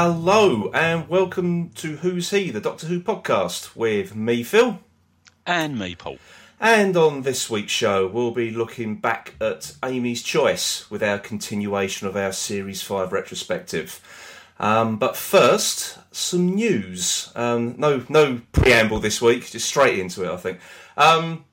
Hello and welcome to Who's He, the Doctor Who podcast with me, Phil. And me, Paul. And on this week's show, we'll be looking back at Amy's Choice with our continuation of our Series 5 retrospective. Um, but first, some news. Um, no, no preamble this week, just straight into it, I think. Um,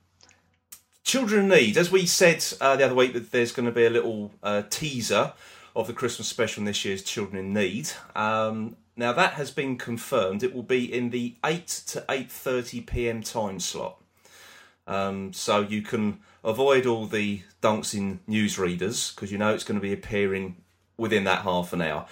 Children in Need, as we said uh, the other week, that there's going to be a little uh, teaser of the Christmas special in this year's Children in Need. Um, now that has been confirmed. It will be in the eight to eight thirty p.m. time slot. Um, so you can avoid all the dancing newsreaders because you know it's going to be appearing within that half an hour.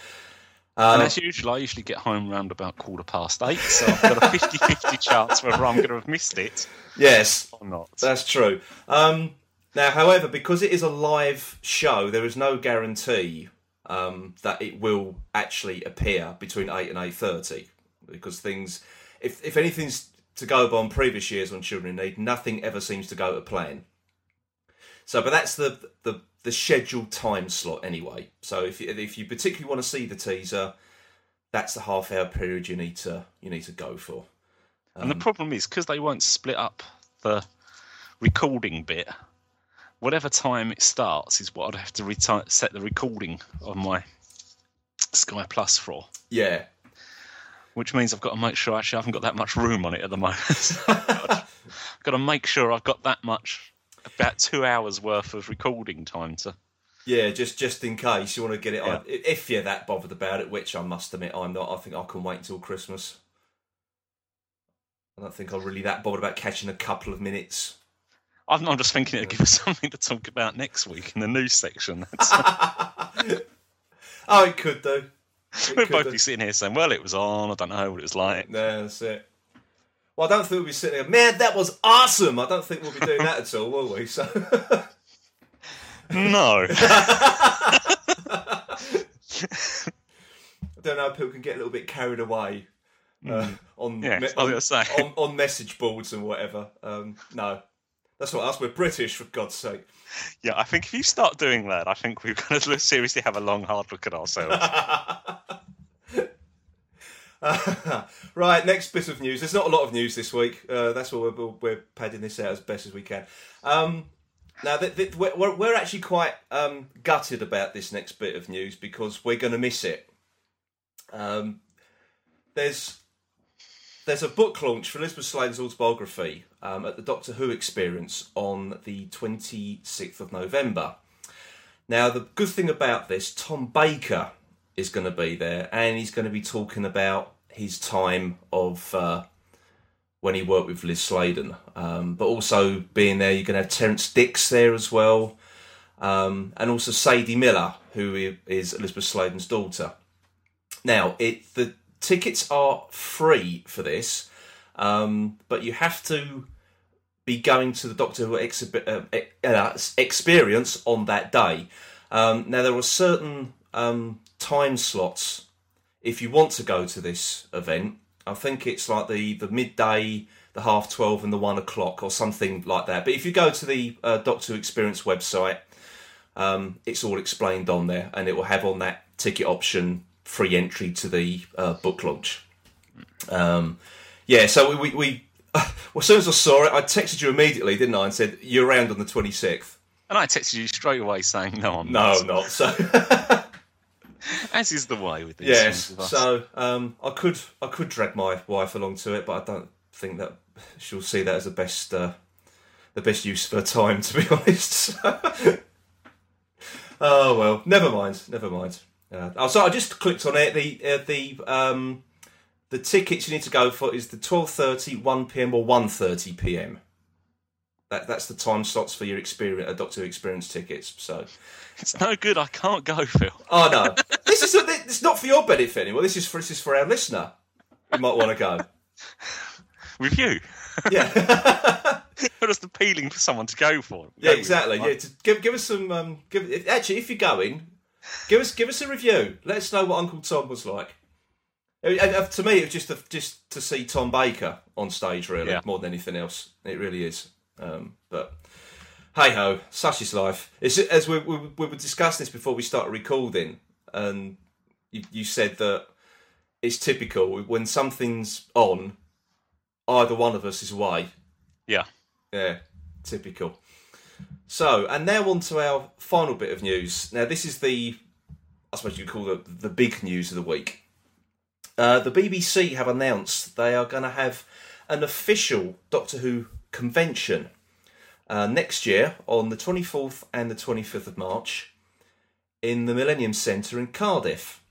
and as usual, I usually get home round about quarter past eight, so I've got a 50 50 chance whether I'm going to have missed it Yes, or not. that's true. Um, now, however, because it is a live show, there is no guarantee um, that it will actually appear between eight and eight thirty. Because things, if if anything's to go by on previous years on Children in Need, nothing ever seems to go to plan. So, but that's the the the scheduled time slot anyway. So, if you, if you particularly want to see the teaser, that's the half hour period you need to you need to go for. and the problem is, because they won't split up the recording bit, whatever time it starts is what I'd have to reti- set the recording on my Sky Plus for. Yeah, Which means I've got to make sure actually I haven't got that much room on it at the moment. I've got, to make sure I've got that much, about two hours worth of recording time to. Yeah, just just in case you want to get it Yeah. on. If you're that bothered about it, which I must admit I'm not, I think I can wait until Christmas. I don't think I'm really that bothered about catching a couple of minutes. I'm, I'm just thinking it'll give us something to talk about next week in the news section. Oh, it could do. It we'll could both do. be sitting here saying, "Well, it was on. I don't know what it was like." No, that's it. Well, I don't think we'll be sitting there, man, that was awesome. I don't think we'll be doing that at all, will we? So, No, I don't know, people can get a little bit carried away uh, on, Yeah, me- I was gonna say. on, on message boards and whatever. Um, no, that's not us. We're British, for God's sake. yeah, I think if you start doing that, I think we're going to seriously have a long, hard look at ourselves. right, next bit of news. There's not a lot of news this week. Uh, that's why we're, we're padding this out as best as we can. Um, now, th- th- we're, we're actually quite um, gutted about this next bit of news because we're going to miss it. Um, there's there's a book launch for Elizabeth Sladen's autobiography um, at the Doctor Who Experience on the 26th of November. Now, the good thing about this, Tom Baker is going to be there, and he's going to be talking about his time of uh, when he worked with Liz Sladen, um, but also being there, you're going to have Terrance Dicks there as well, um, and also Sadie Miller, who is Elizabeth Sladen's daughter. Now, it the tickets are free for this, um, but you have to be going to the Doctor Who uh, uh, experience on that day. Um, now, there are certain um, time slots if you want to go to this event. I think it's like the, the midday, the half 12, and the 1 o'clock, or something like that. But if you go to the uh, Doctor Who Experience website, um, it's all explained on there, and it will have on that ticket option free entry to the uh, book launch. Um, yeah, so we, we, we well, as soon as I saw it, I texted you immediately, didn't I, and said you're around on the 26th. and I texted you straight away saying, "No, I'm not No, not." not so. As is the way with these yes, things with us. so um, I could I could drag my wife along to it, but I don't think that she'll see that as the best uh, the best use of her time, to be honest. oh well, never mind, never mind. Uh, oh, so I just clicked on it. The uh, the um, the tickets you need to go for is the 12.30, 1 p.m. or 1.30 p.m. That, that's the time slots for your experience, uh, Doctor Who Experience tickets. So, It's no good. I can't go, Phil. oh no, this is it's not for your benefit anymore. This is for this is for our listener. You might want to go. With you, Yeah, just appealing for someone to go for. yeah, exactly. Yeah, to give give us some. Um, give actually, if you're going, give us give us a review. Let us know what Uncle Tom was like. Uh, To me, it was just to, just to see Tom Baker on stage, really, Yeah. more than anything else. It really is. Um, but hey ho, such is life. It's as we, we we were discussing this before we started recording, and you, you said that it's typical when something's on, either one of us is away. Yeah. Yeah, typical. So, and now on to our final bit of news. Now, this is the, I suppose you could call it the big news of the week. Uh, the BBC have announced they are going to have an official Doctor Who convention uh, next year on the 24th and the 25th of March in the Millennium Centre in Cardiff.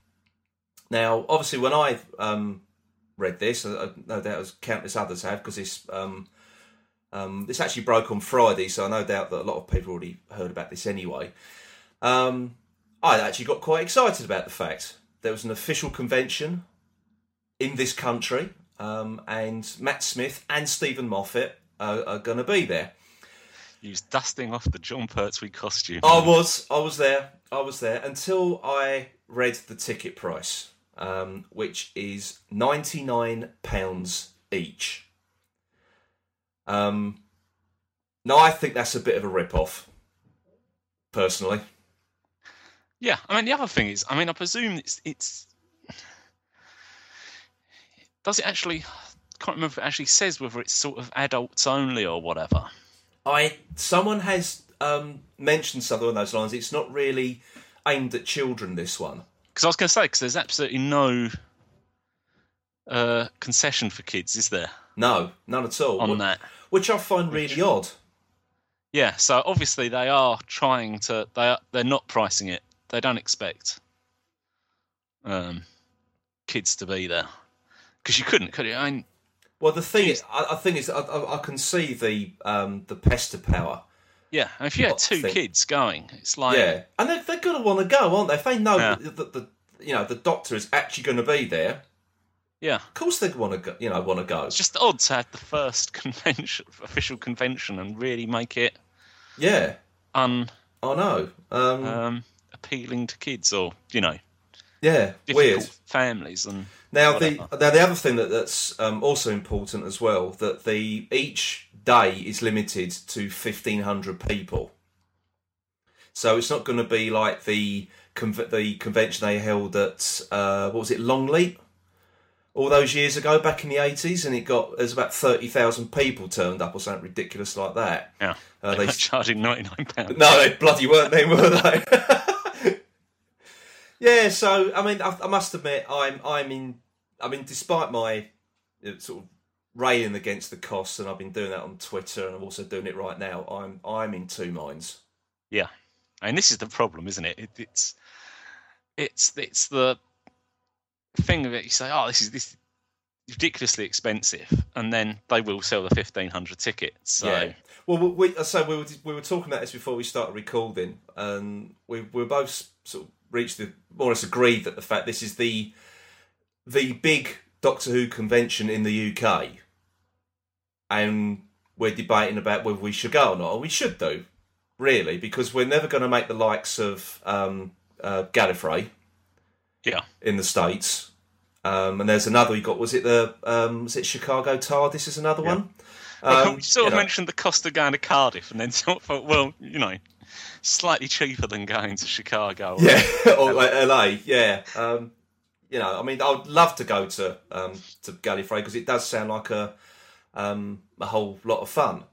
Now, obviously, when I um, read this, uh, no doubt as countless others have, because this um, um, this actually broke on Friday, so I no doubt that a lot of people already heard about this anyway. Um, I actually got quite excited about the fact there was an official convention in this country, um, and Matt Smith and Steven Moffat are, are going to be there. He was dusting off the Jon Pertwee costume. I was, I was there, I was there until I read the ticket price, um, which is ninety nine pounds each. Um, now I think that's a bit of a rip off, personally. Yeah, I mean the other thing is, I mean I presume it's it's. Does it actually? I can't remember if it actually says whether it's sort of adults only or whatever. I someone has um, mentioned something along those lines. It's not really aimed at children. This one. Because I was going to say, because there's absolutely no uh, concession for kids, is there? No, none at all. On Wh- that, which I find really odd. yeah. So obviously they are trying to. They are, they're not pricing it. They don't expect um, kids to be there because you couldn't, could you? I mean, Well, the thing is, I, I think is, I, I, can see the um, the pester power. yeah. And if you had two thing? kids going, it's like Yeah, and they, they're going to want to go, aren't they? If they know Yeah. that the, the you know the doctor is actually going to be there, yeah. of course they want to go. You know, want to go. It's just odd to have the first convention, official convention, and really make it Yeah, un I know. Um, um, appealing to kids or you know yeah, difficult weird. families and Now the now the other thing that that's um, also important as well that the each day is limited to fifteen hundred people. So it's not going to be like the the convention they held at uh, what was it Longleat all those years ago back in the eighties, and it got there's about thirty thousand people turned up or something ridiculous like that. yeah. Uh, they they were charging ninety nine pounds. no, they bloody weren't They were they? yeah, so I mean, I, I must admit, I'm, I'm in. I mean, despite my uh, sort of railing against the costs, and I've been doing that on Twitter, and I'm also doing it right now. I'm, I'm in two minds. Yeah, and this is the problem, isn't it? it it's it's it's the thing of it. You say, oh, this is this ridiculously expensive, and then they will sell the fifteen hundred tickets. So Yeah. Well, we, we so we were we were talking about this before we started recording, and we we were both sort of reached the more or less agreed that the fact this is the the big Doctor Who convention in the UK, and we're debating about whether we should go or not. And we should do, really, because we're never going to make the likes of um, uh, Gallifrey yeah, in the states. Um, and there's another. You got was it the um, was it Chicago TARDIS is another one. well, Um, we sort of know. mentioned the cost of going to Cardiff, and then sort of thought, well, you know, slightly cheaper than going to Chicago. Yeah, or like LA. Yeah, um, you know, I mean, I would love to go to um, to Gallifrey because it does sound like a um, a whole lot of fun.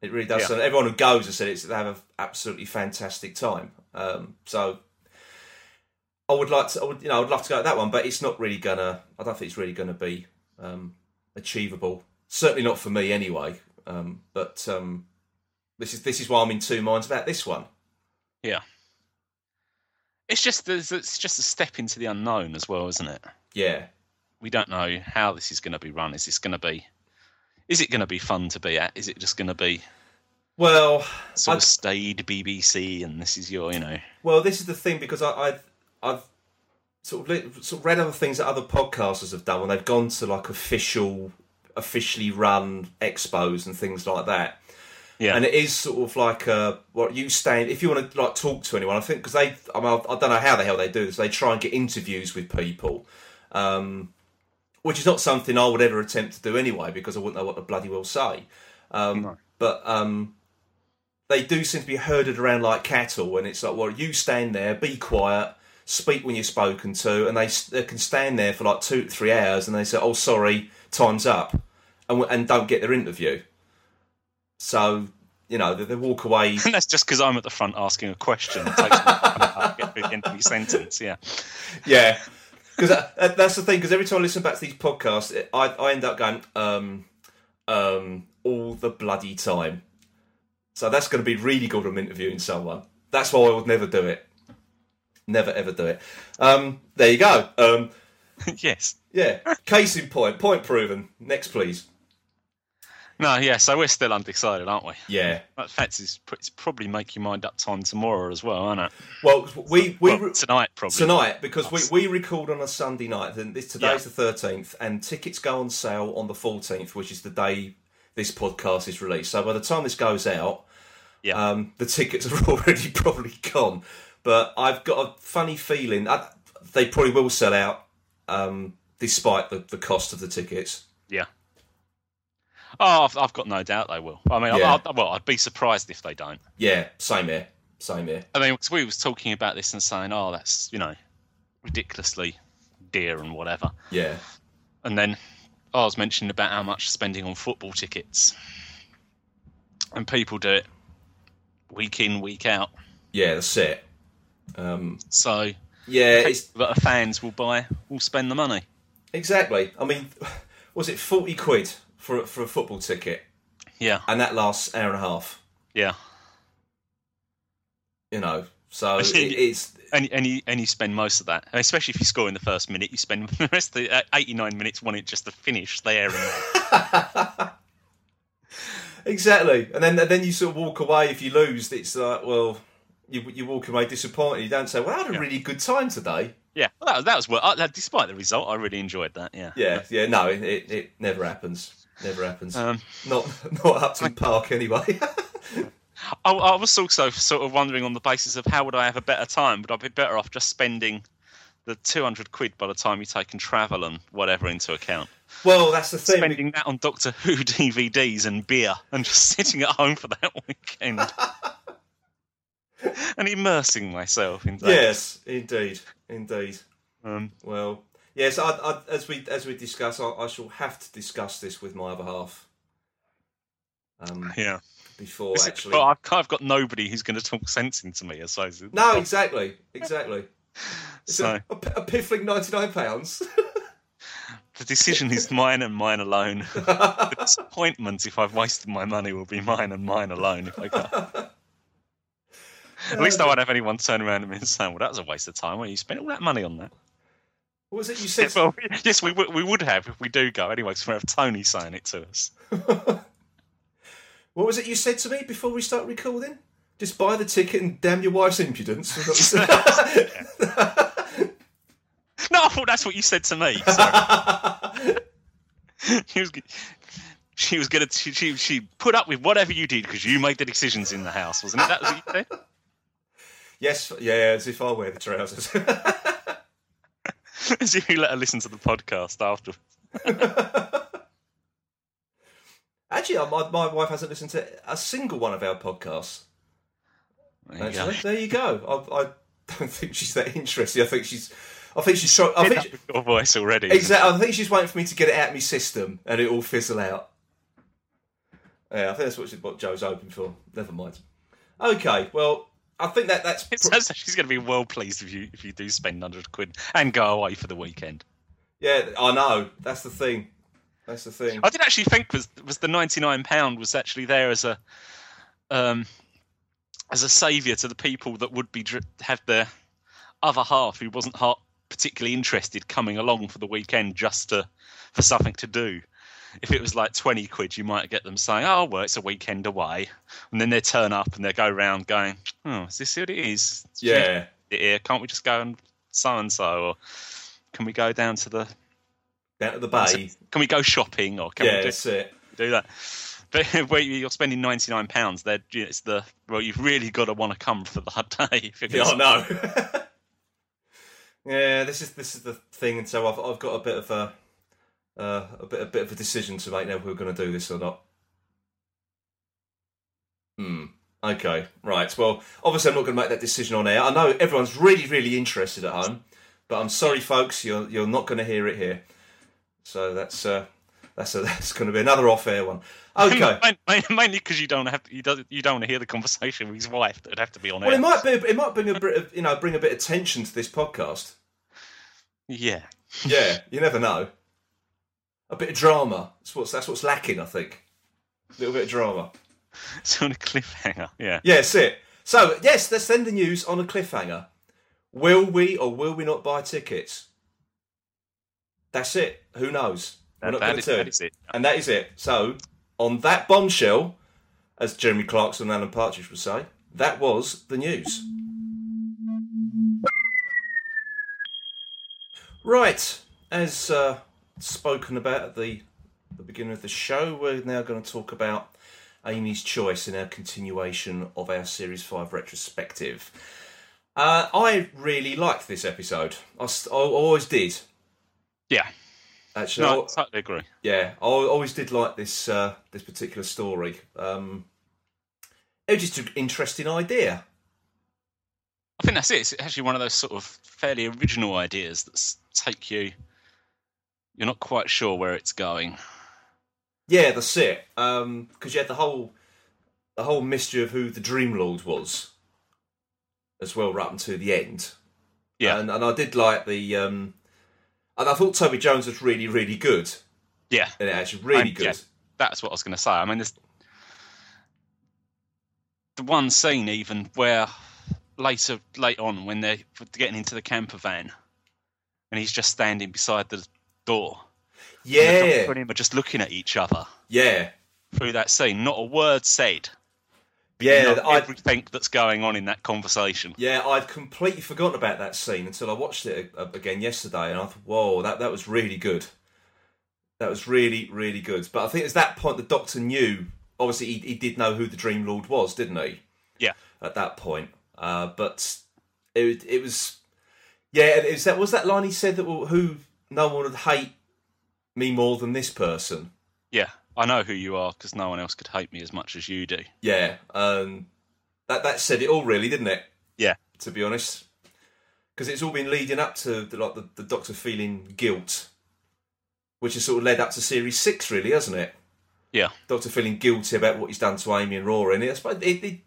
It really does. Yeah. everyone who goes has said it's they have an absolutely fantastic time. Um, so I would like to, I would, you know, I would love to go to that one, but it's not really gonna. I don't think it's really gonna be um, achievable. Certainly not for me, anyway. Um, but um, this is this is why I'm in two minds about this one. yeah. It's just it's just a step into the unknown as well, isn't it? Yeah, we don't know how this is going to be run. Is this going to be? Is it going to be fun to be at? Is it just going to be well, sort I- of staid BBC and this is your, you know? Well, this is the thing because I, I've I've sort of, sort of read other things that other podcasters have done when they've gone to like official, officially run expos and things like that. Yeah, And it is sort of like uh, what you stand if you want to like talk to anyone. I think because they, I, mean, I don't know how the hell they do this. They try and get interviews with people, um, which is not something I would ever attempt to do anyway because I wouldn't know what the bloody well say. Um, No. But um, they do seem to be herded around like cattle, and it's like, well, you stand there, be quiet, speak when you're spoken to, and they, they can stand there for like two, three hours, and they say, "Oh, sorry, time's up," and, and don't get their interview. So you know they, they walk away. And that's just because I'm at the front asking a question. It takes me get through the end of the sentence. Yeah. yeah, because that, that's the thing. Because every time I listen back to these podcasts, it, I, I end up going um, um, all the bloody time. So that's going to be really good. I'm interviewing someone. That's why I would never do it. Never ever do it. Um, there you go. Um, yes. yeah, case in point. Point proven. Next, please. No, yeah. So we're still undecided, aren't we? Yeah. That fact is, it's probably make your mind up time tomorrow as well, aren't it? Well, we we Well, tonight probably. tonight because we, we record on a Sunday night. Then this today's Yeah. the thirteenth, and tickets go on sale on the fourteenth, which is the day this podcast is released. So by the time this goes out, Yeah. um, the tickets are already probably gone. But I've got a funny feeling I, they probably will sell out, um, despite the, the cost of the tickets. Yeah. Oh, I've, I've got no doubt they will. I mean, Yeah. I, I, well, I'd be surprised if they don't. Yeah, same here, same here. I mean, 'cause we was talking about this and saying, "Oh, that's you know, ridiculously dear and whatever." Yeah, And then I was mentioning about how much spending on football tickets, and people do it week in, week out. yeah, that's it. Um, So yeah, it's that fans will buy, will spend the money. exactly. I mean, was it forty quid for for a football ticket, Yeah, and that lasts hour and a half? yeah. You know, so it, it's And, and, you, and you spend most of that, especially if you score in the first minute, you spend the rest of the uh, 89 minutes wanting just to finish there and exactly. And then and then you sort of walk away if you lose. It's like, well, you you walk away disappointed. You don't say, "Well, I had a Yeah. really good time today." Yeah, well, that was, that was well, despite the result, I really enjoyed that. Yeah. Yeah, yeah. No, it it, it never happens. Never happens. Um, not not Upton Park anyway. I, I was also sort of wondering on the basis of how would I have a better time? Would I be better off just spending the 200 quid by the time you take and travel and whatever into account? well, that's the thing. Spending that on Doctor Who DVDs and beer and just sitting at home for that weekend and immersing myself in that. Yes, indeed, indeed. Um, Well, yes. I, I, as we as we discuss, I, I shall have to discuss this with my other half. Um, yeah. before it- actually. But I've, I've got nobody who's going to talk sense into me, I suppose. No, exactly, exactly. So a, a, a piffling ninety nine pounds. the decision is mine and mine alone. the disappointment if I've wasted my money will be mine and mine alone. If I go. At least I won't have anyone turn around me and say, "Well, that was a waste of time. Well, you spent all that money on that." What was it you said? well, yes, we would- we would have if we do go anyway. Because we have Tony saying it to us. What was it you said to me before we start recording? Just buy the ticket and damn your wife's impudence. No, I thought that's what you said to me. She was. g- She was gonna. She, she she put up with whatever you did because you made the decisions in the house, wasn't it? That was what you said. yes, yeah, as if I wear the trousers. As if you let her listen to the podcast after. Actually, uh, my, my wife hasn't listened to a single one of our podcasts. There you Actually, go. there you go. I, I don't think she's that interested. I think she's. I think she's. Trying, I think up your voice already. exactly. I think she's waiting for me to get it out of my system and it all fizzle out. Yeah, I think that's what, she, what Joe's hoping for. Never mind. Okay, well, I think that that's. That she's going to be well pleased if you if you do spend hundred quid and go away for the weekend. Yeah, I know. That's the thing. That's the thing. I did actually think was was the ninety nine pound was actually there as a um as a saviour to the people that would be have their other half who wasn't particularly interested coming along for the weekend just to for something to do. If it was like twenty quid, you might get them saying, "Oh, well, it's a weekend away," and then they turn up and they go round going, "Oh, is this what it is? Yeah. here. Can't we just go and so and so, or can we go down to the? Down at the bay. Can we go shopping, or can Yeah, we do, that's it. do that? But where you're spending ninety nine pounds, there it's the well, you've really got to want to come for that day. Yeah, I know. yeah, this is this is the thing, and so I've I've got a bit of a uh, a bit a bit of a decision to make now if we're going to do this or not. Hmm. Okay, right. Well, obviously, I'm not going to make that decision on air. I know everyone's really, really interested at home, but I'm sorry, folks, you're you're not going to hear it here. So that's uh, that's a, that's going to be another off-air one. Okay. Mainly because you don't have to, you don't you don't want to hear the conversation with his wife. That'd have to be on air. Well, air. it might be it might bring a bit of you know bring a bit of tension to this podcast. Yeah. Yeah, you never know. A bit of drama. That's what's that's what's lacking, I think. A little bit of drama. It's on a cliffhanger. Yeah. Yeah, that's it. So yes, let's send the news on a cliffhanger. Will we or will we not buy tickets? That's it. Who knows? We're not going to. that is it. And that is it. So on that bombshell, as Jeremy Clarkson and Alan Partridge would say, that was the news. Right, as uh, spoken about at the, the beginning of the show, we're now going to talk about Amy's Choice in our continuation of our Series 5 retrospective. Uh, I really liked this episode. I, st- I always did. Yeah. Actually, No, I- I totally agree. yeah, I always did like this uh, this particular story. Um, it was just an interesting idea. I think that's it. It's actually one of those sort of fairly original ideas that take you. You're not quite sure where it's going. Yeah, that's it. Because you had the whole the whole mystery of who the Dream Lord was, as well, right up until the end. Yeah. and, and I did like the. Um, and I thought Toby Jones was really, really good. Yeah. And it actually really And, good. yeah, that's what I was going to say. I mean, there's the one scene even where later, late on, when they're getting into the camper van, and he's just standing beside the door. Yeah, doctor and him are just looking at each other yeah, through that scene. Not a word said. yeah. You everything that's going on in that conversation. Yeah, I'd completely forgotten about that scene until I watched it again yesterday, and I thought, "Whoa, that that was really good. That was really, really good." But I think at that point, the Doctor knew. Obviously, he, he did know who the Dream Lord was, didn't he? Yeah. At that point, uh, but it it was, yeah. It was that was that line he said that well, who no one would hate me more than this person. Yeah, I know who you are because no one else could hate me as much as you do. Yeah, um, that that said it all, really, didn't it? Yeah. To be honest, because it's all been leading up to the, like the, the Doctor feeling guilt, which has sort of led up to Series Six, really, hasn't it? Yeah. Doctor feeling guilty about what he's done to Amy and Rory, and it's it, it,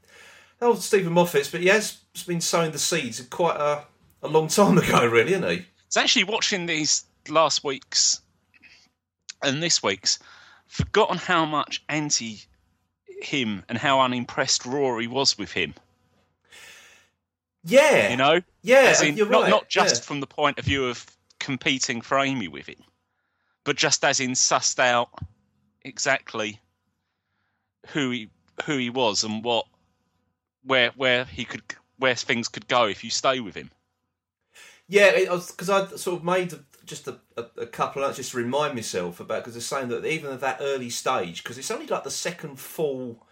oh Steven Moffat's, but he has been sowing the seeds of quite a a long time ago, really, isn't he? It's actually watching these last week's and this week's, forgotten how much anti him and how unimpressed Rory was with him. Yeah, You know, yeah, in, you're not right. not just yeah. from the point of view of competing for Amy with him, but just as in sussed out exactly who he who he was and what where where he could where things could go if you stay with him. Yeah, because I sort of made just a, a, a couple of just to remind myself about because they're saying that even at that early stage, because it's only like the second full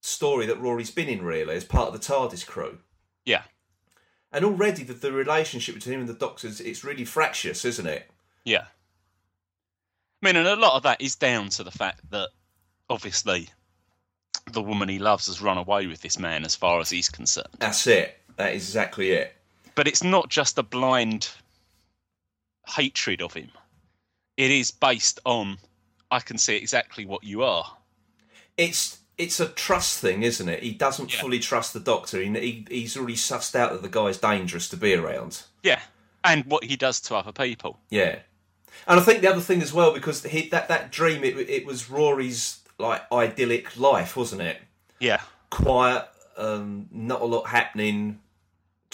story that Rory's been in, really, as part of the TARDIS crew, Yeah, and already the, the relationship between him and the Doctors it's really fractious, isn't it? yeah. I mean, and a lot of that is down to the fact that obviously the woman he loves has run away with this man, as far as he's concerned. That's it. That is exactly it. but it's not just a blind hatred of him. It is based on I can see exactly what you are. It's it's a trust thing, isn't it? He doesn't Yeah. fully trust the Doctor. He, he he's already sussed out that the guy's dangerous to be around. Yeah, and what he does to other people. Yeah, and I think the other thing as well because he, that that dream it it was Rory's like idyllic life, wasn't it? Yeah, Quiet, um, not a lot happening,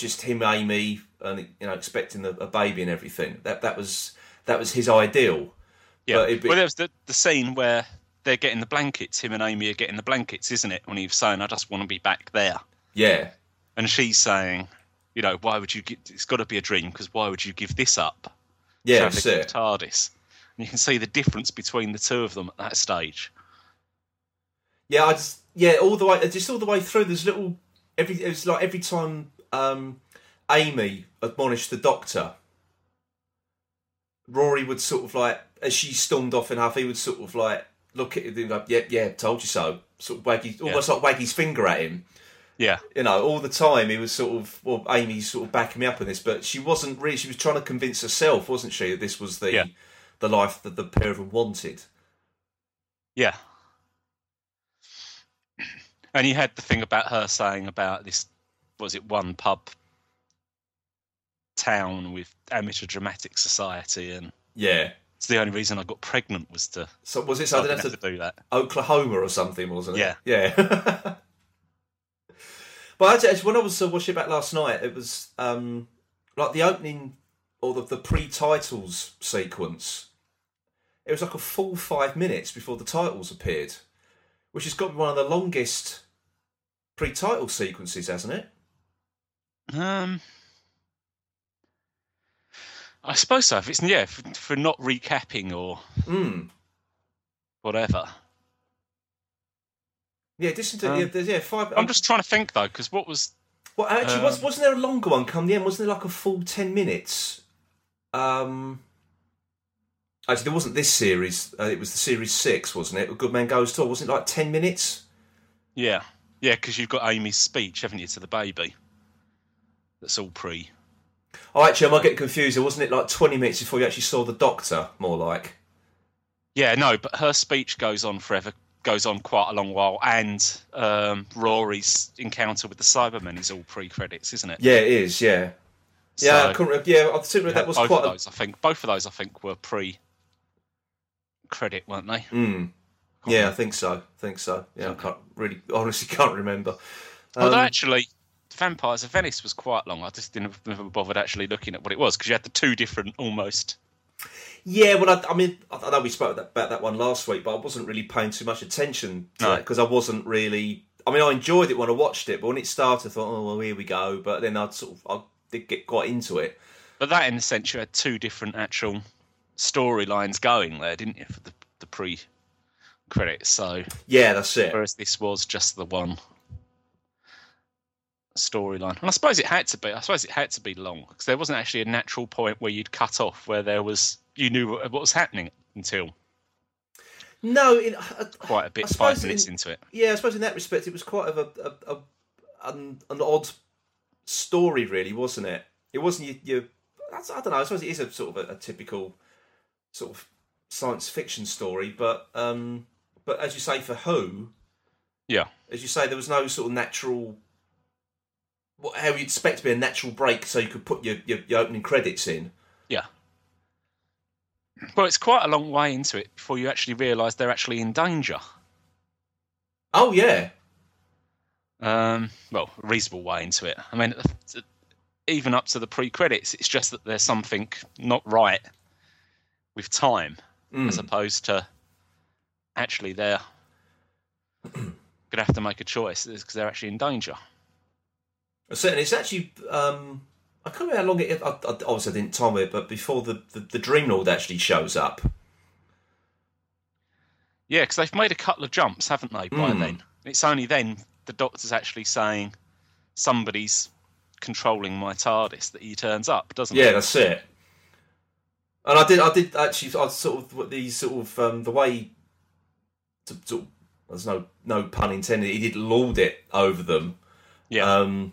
just him, Amy, and you know expecting a, a baby and everything. That that was that was his ideal. yeah. Be- well, there's the the scene where they're getting the blankets. Him and Amy are getting the blankets, isn't it? When he was saying, "I just want to be back there," Yeah, and she's saying, "You know, why would you? Give, it's got to be a dream because why would you give this up?" yeah, that's it. TARDIS, and you can see the difference between the two of them at that stage. Yeah, I just yeah, all the way just all the way through. There's little every it's like every time um, Amy admonished the doctor, Rory would sort of like as she stormed off in half, he would sort of like look at him like, yeah, yeah, told you so. Sort of wag his, almost like wag his finger at him. Yeah. You know, all the time he was sort of well, Amy's sort of backing me up on this, but she wasn't really. She was trying to convince herself, wasn't she, that this was the Yeah. the life that the pair of them wanted. Yeah. And you had the thing about her saying about this was it one pub town with amateur dramatic society and Yeah. it's the only reason I got pregnant was to So was it so I something didn't to have to do that. Oklahoma or something, wasn't it? Yeah. Yeah. but actually, actually, when I was uh, watching it back last night, it was um, like the opening or the, the pre-titles sequence. It was like a full five minutes before the titles appeared, which has got to be one of the longest pre-title sequences, hasn't it? Um I suppose so. If it's yeah, for, for not recapping or Mm. whatever. Yeah, listen to Um, yeah, there's- yeah, five. I'm just trying to think though, because what was Well, actually, was, Um, wasn't there a longer one come the end? Wasn't there like a full ten minutes? Um, actually, there wasn't this series. Uh, it was the series six, wasn't it? A Good Man Goes to War. Wasn't it like ten minutes? yeah yeah because you've got Amy's speech, haven't you, to the baby? That's all pre. Oh, actually, I might get confused. Wasn't it like twenty minutes before you actually saw the Doctor? More like. Yeah, no, but her speech goes on forever, goes on quite a long while, and um, Rory's encounter with the Cybermen is all pre-credits, isn't it? Yeah, it is. Yeah, yeah. I couldn't, yeah, I think you that was both quite. of those. I think both of those, I think, were pre-credit, weren't they? mm, yeah, I think so. I think so. Yeah, I can't really, honestly, can't remember. Although Um, actually, Vampires of Venice was quite long. I just didn't never bothered actually looking at what it was because you had the two different almost. Yeah, well, I, I mean, I, I know we spoke about that, about that one last week, but I wasn't really paying too much attention to No. because I wasn't really. I mean, I enjoyed it when I watched it, but when it started, I thought, oh, well, here we go. But then I'd sort of, I did get quite into it. But that, in a sense, you had two different actual storylines going there, didn't you, for the the pre-credits? So Yeah, that's it. whereas this was just the one storyline. And I suppose it had to be. I suppose it had to be long because there wasn't actually a natural point where you'd cut off where there was you knew what what was happening until No, in, uh, quite a bit five minutes in- into it. yeah, I suppose in that respect, it was quite of a, a, a an, an odd story, really, wasn't it? It wasn't you. you I don't know. I suppose it is a sort of a, a typical sort of science fiction story, but um, but as you say, for who, Yeah. as you say, there was no sort of natural. How you'd expect to be a natural break, so you could put your, your, your opening credits in. Yeah. Well, it's quite a long way into it before you actually realise they're actually in danger. Oh yeah, Um, well, a reasonable way into it. I mean, even up to the pre-credits, it's just that there's something not right with time, Mm. as opposed to actually they're gonna have to make a choice because they're actually in danger. Certainly. It's actually. Um, I can't remember how long it. I, I, obviously, I didn't time it, but before the, the, the Dream Lord actually shows up. Yeah, because they've made a couple of jumps, haven't they? By Mm. then, it's only then the Doctor's actually saying somebody's controlling my TARDIS that he turns up, doesn't Yeah, he? that's it. And I did, I did actually, I sort of these sort of um, the way, to, sort of, there's no no pun intended. He did lord it over them. Yeah. Um,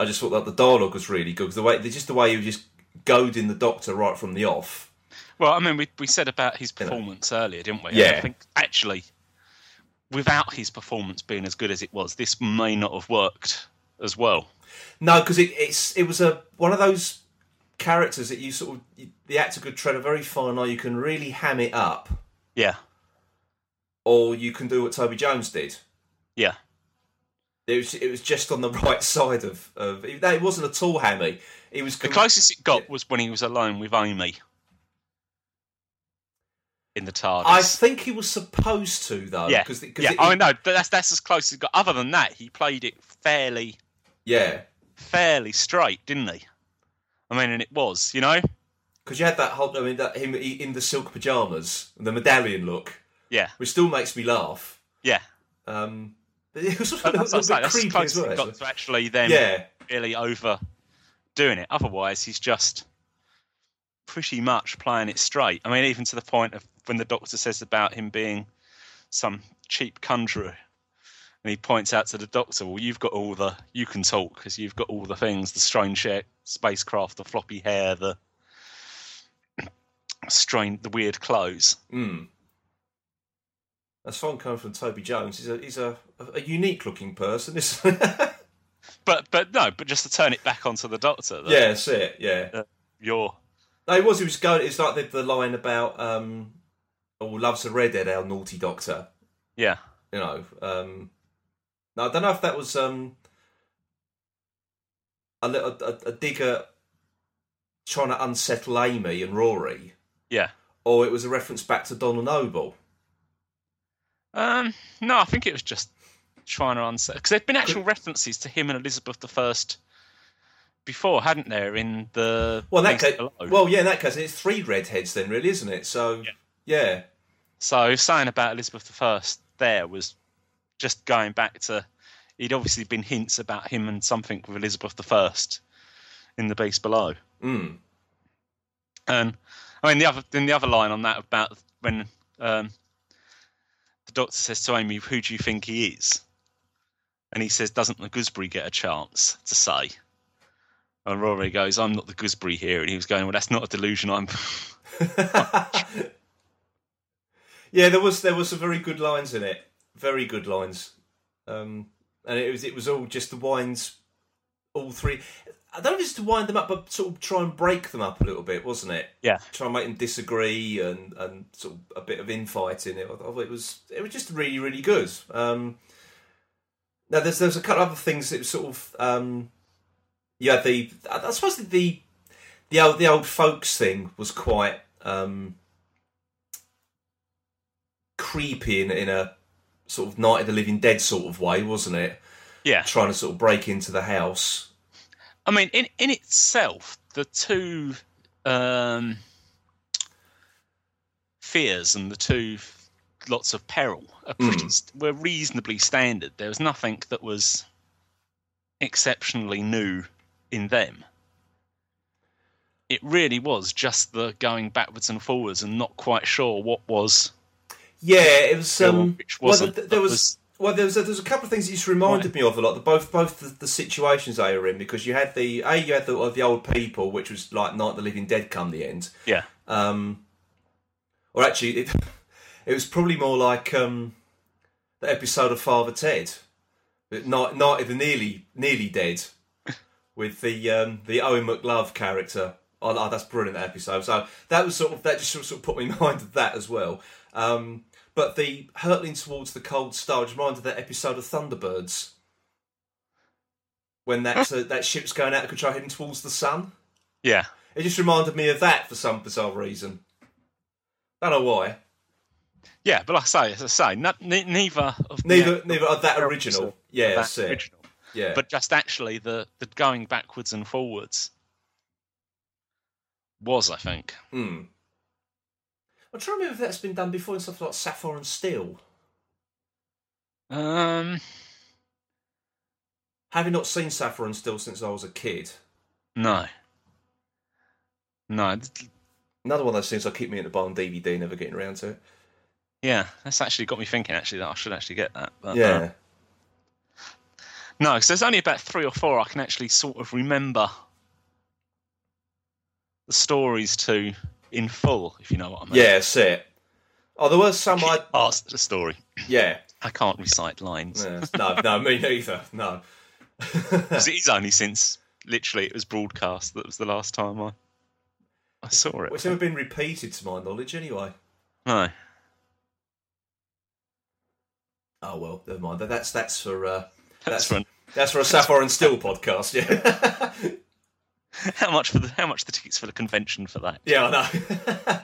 I just thought that the dialogue was really good. 'cause the way, just the way he was just goading the Doctor right from the off. Well, I mean, we we said about his You know. performance earlier, didn't we? Yeah. I think actually, without his performance being as good as it was, this may not have worked as well. No, because it, it's it was a one of those characters that you sort of the actor could tread a very fine line. You can really ham it up, Yeah. or you can do what Toby Jones did. Yeah. It was it was just on the right side of of. No, it wasn't at all hammy. It was The closest it got was when he was alone with Amy in the TARDIS. I think he was supposed to though. yeah, Cause, cause yeah. it- I know that's that's as close as it got. Other than that, he played it fairly yeah. fairly straight, didn't he? I mean, and it was, you know. Because you had that whole. I mean, that him in the silk pajamas, the medallion look, Yeah, which still makes me laugh. yeah. Um, it was a that's what little I'm bit saying. That's as creepy as well. got to actually then Yeah, really overdoing it. Otherwise, he's just pretty much playing it straight. I mean, even to the point of when the doctor says about him being some cheap conjurer And he points out to the doctor, "Well, you've got all the you can talk because you've got all the things: the strange spacecraft, the floppy hair, the strange, the weird clothes." Hmm. That's fun coming from Toby Jones. He's a he's a, a unique looking person, isn't? But but no, but just to turn it back onto the doctor. that yeah, that's it. Yeah. you're No, it was. He was going. It's like the, the line about um, "Oh, loves a redhead, our naughty doctor." yeah You know. Um, no, I don't know if that was um, a little a, a digger trying to unsettle Amy and Rory, yeah. or it was a reference back to Donna Noble. Um, no, I think it was just trying to answer because there'd been actual references to him and Elizabeth the First before, hadn't there? In the Well, in that case, Below? well, yeah, in that case, it's three redheads then, really, isn't it? So, Yeah. yeah. So saying about Elizabeth the First there was just going back to he'd obviously been hints about him and something with Elizabeth the First in the Beast Below. Mm. And I mean the other then the other line on that about when um, doctor says to Amy, "Who do you think he is?" And he says, "Doesn't the gooseberry get a chance to say?" And Rory goes, "I'm not the gooseberry here," and he was going, "Well, that's not a delusion. I'm." yeah, there was there was some very good lines in it. Very good lines. Um, and it was it was all just the wines, all three. I don't it's to wind them up, but sort of try and break them up a little bit, wasn't it? Yeah. Try and make them disagree and, and sort of a bit of infighting. It, I thought it was it was just really really good. Um, now there's there's a couple of other things that sort of um, yeah the I suppose the the old the old folks thing was quite um, creepy in, in a sort of Night of the Living Dead sort of way, wasn't it? Yeah. Trying to sort of break into the house. I mean, in in itself, the two um, fears and the two lots of peril are pretty, were reasonably standard. There was nothing that was exceptionally new in them. It really was just the going backwards and forwards and not quite sure what was. Yeah, it was. Um, which wasn't, th- there that was. was- Well, there's a, there was a couple of things that just reminded me of a lot. The, both both the, the situations they were in because you had the a you had the of the old people, which was like Night of the Living Dead come the end. Yeah, Um, or actually, it, it was probably more like um, the episode of Father Ted, Night Night of the Nearly Nearly Dead, with the um, the Eoin McLove character. Oh, oh, that's brilliant that episode. So that was sort of that just sort of put me in mind of that as well. Um, but the hurtling towards the cold star just reminded of that episode of Thunderbirds when that uh, that ship's going out of control heading towards the sun. yeah. It just reminded me of that for some bizarre reason. I Don't know why. Yeah, but like I say, as I say, no, ne- neither of the Neither, actual neither of that original. Yeah, that that's it. original. Yeah, but just actually the the going backwards and forwards was, I think. Hmm. I'm trying to remember if that's been done before in stuff like Sapphire and Steel. Um, Having not seen Sapphire and Steel since I was a kid, no, no, another one of those things I keep me at the bar on DVD, never getting around to it. yeah, that's actually got me thinking. Actually, that I should actually get that. But, Yeah. uh, no, because there's only about three or four I can actually sort of remember the stories to in full, if you know what I mean. Yeah, that's it. Oh, there was some I. Parts of the story. Yeah. I can't recite lines. yeah. No, no, me neither. No. it is only since literally it was broadcast that was the last time I I saw it. It's never been repeated to my knowledge, anyway. No. Oh well, never mind. That- That's that's for uh, That's That's- fun. that's for a Sapphire and Steel podcast. Yeah. How much for the how much the tickets for the convention for that? Yeah, I know.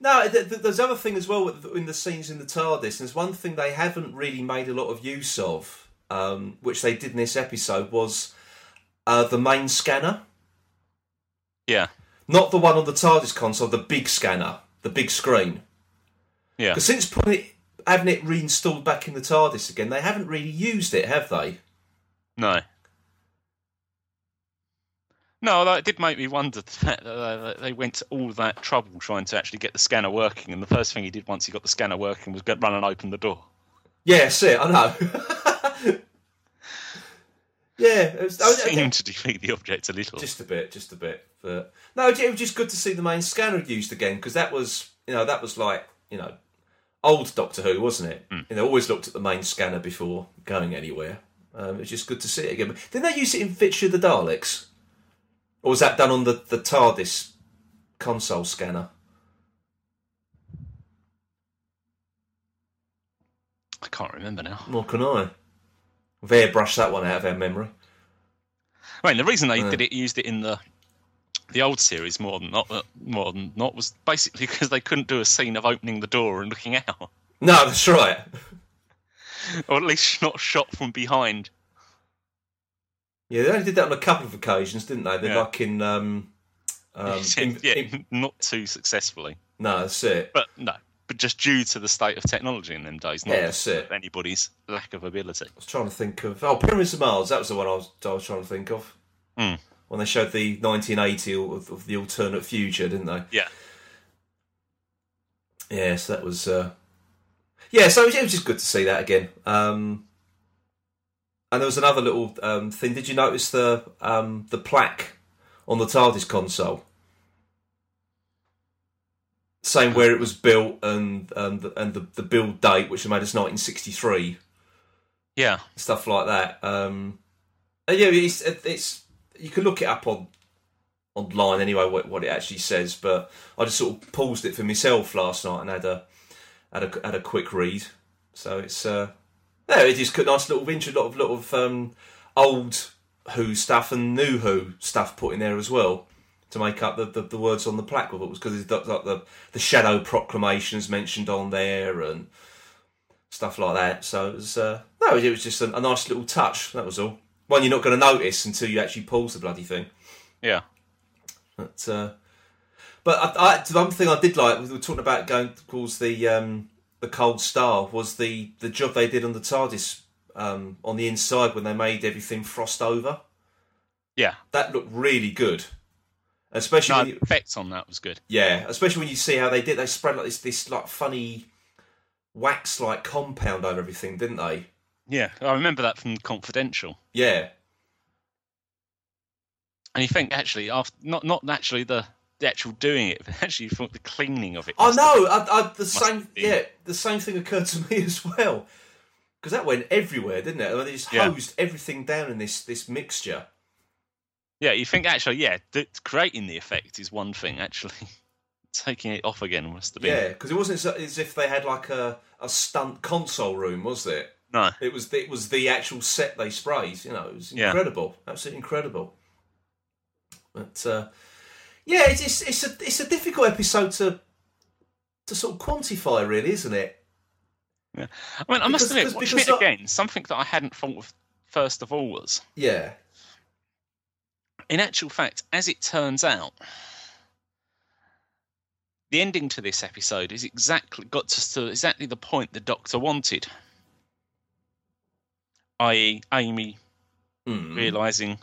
no, th- th- there's other thing as well with- in the scenes in the TARDIS. There's one thing they haven't really made a lot of use of, um, which they did in this episode, was uh, the main scanner. Yeah. Not the one on the TARDIS console, the big scanner, the big screen. Yeah. Because since putting it, having it reinstalled back in the TARDIS again, they haven't really used it, have they? No. No, it did make me wonder the fact that they- went to all that trouble trying to actually get the scanner working, and the first thing he did once he got the scanner working was run and open the door. Yeah. I know. yeah, it was, I- I- Seemed to defeat the object a little. just a bit, just a bit. But no, it was just good to see the main scanner used again because that was, you know, that was like, you know, old Doctor Who, wasn't it? You know, always looked at the main scanner before going anywhere. Um, it was just good to see it again. But didn't they use it in of the Daleks? Or was that done on the, the TARDIS console scanner? I can't remember now. Nor can I. We've airbrushed that one out of our memory. I mean, the reason they Yeah. did it, used it in the the old series more than not, uh, more than not, was basically because they couldn't do a scene of opening the door and looking out, No, that's right. or at least not shot from behind. Yeah, they only did that on a couple of occasions, didn't they? They're Yeah. like in. Um, um, in- yeah, in- not too successfully, no, that's it. but no, but just due to the state of technology in them days, not Yeah, that's it. anybody's lack of ability. I was trying to think of. Oh, Pyramids of Mars. That was the one I was, I was trying to think of. Hmm. When they showed the 1980 of, of the alternate future, didn't they? Yeah, Yes, that was. Uh... Yeah, so it was just good to see that again. Um, and there was another little um, thing. Did you notice the um, the plaque on the TARDIS console? Saying where it was built and and the, and the, the build date, which made us 1963. yeah, stuff like that. Um, yeah, it's it's you can look it up on online anyway what, what it actually says. But I just sort of paused it for myself last night and had a had a had a quick read. So it's uh, yeah, it is a nice little intro, lot of lot of um, old Who stuff and new Who stuff put in there as well. To make up the, the, the words on the plaque, with it was because it's like the the shadow proclamations mentioned on there and stuff like that. So it was uh, no, it was just a, a nice little touch. That was all. One you're not going to notice until you actually pause the bloody thing. yeah, But uh, but I, I, the one thing I did like we were talking about going towards the um, the cold star was the the job they did on the TARDIS um, on the inside when they made everything frost over. yeah. That looked really good, especially No, you, effect on that was good. yeah, especially when you see how they did. They spread like this this like funny wax like compound over everything, didn't they? Yeah, I remember that from Confidential. Yeah, And you think actually, after not not actually the the actual doing it, but actually you thought the cleaning of it. I have know. I, I, the same, yeah, the same thing occurred to me as well. Because that went everywhere, didn't it? I mean, they just Yeah. hosed everything down in this this mixture. Yeah, you think actually, yeah, th- creating the effect is one thing. Actually, taking it off again must have been Yeah, because it wasn't as if they had like a, a stunt console room, was it? no. It was it was the actual set they sprayed. You know, it was Yeah. incredible, absolutely incredible. But uh, yeah, it's, it's it's a it's a difficult episode to to sort of quantify, really, isn't it? Yeah. I mean, I must Because- admit, because- watching because it I- again, something that I hadn't thought of first of all was, Yeah, in actual fact, as it turns out, the ending to this episode is exactly got us to exactly the point the Doctor wanted, i.e., Amy Mm. realizing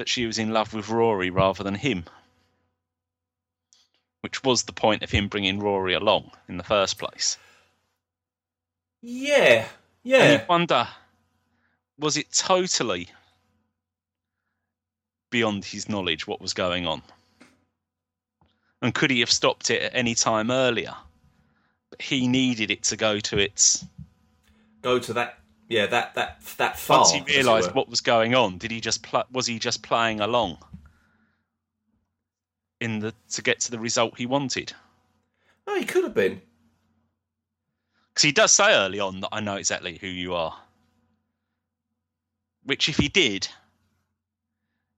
that she was in love with Rory rather than him, which was the point of him bringing Rory along in the first place. yeah, And yeah. you wonder, was it totally beyond his knowledge what was going on? And could he have stopped it at any time earlier? But he needed it to go to its. Go to that, yeah, that that that far. Once he realised what was going on, did he just pl- was he just playing along in the to get to the result he wanted? Oh, he could have been. Because he does say early on that I know exactly who you are. Which, if he did,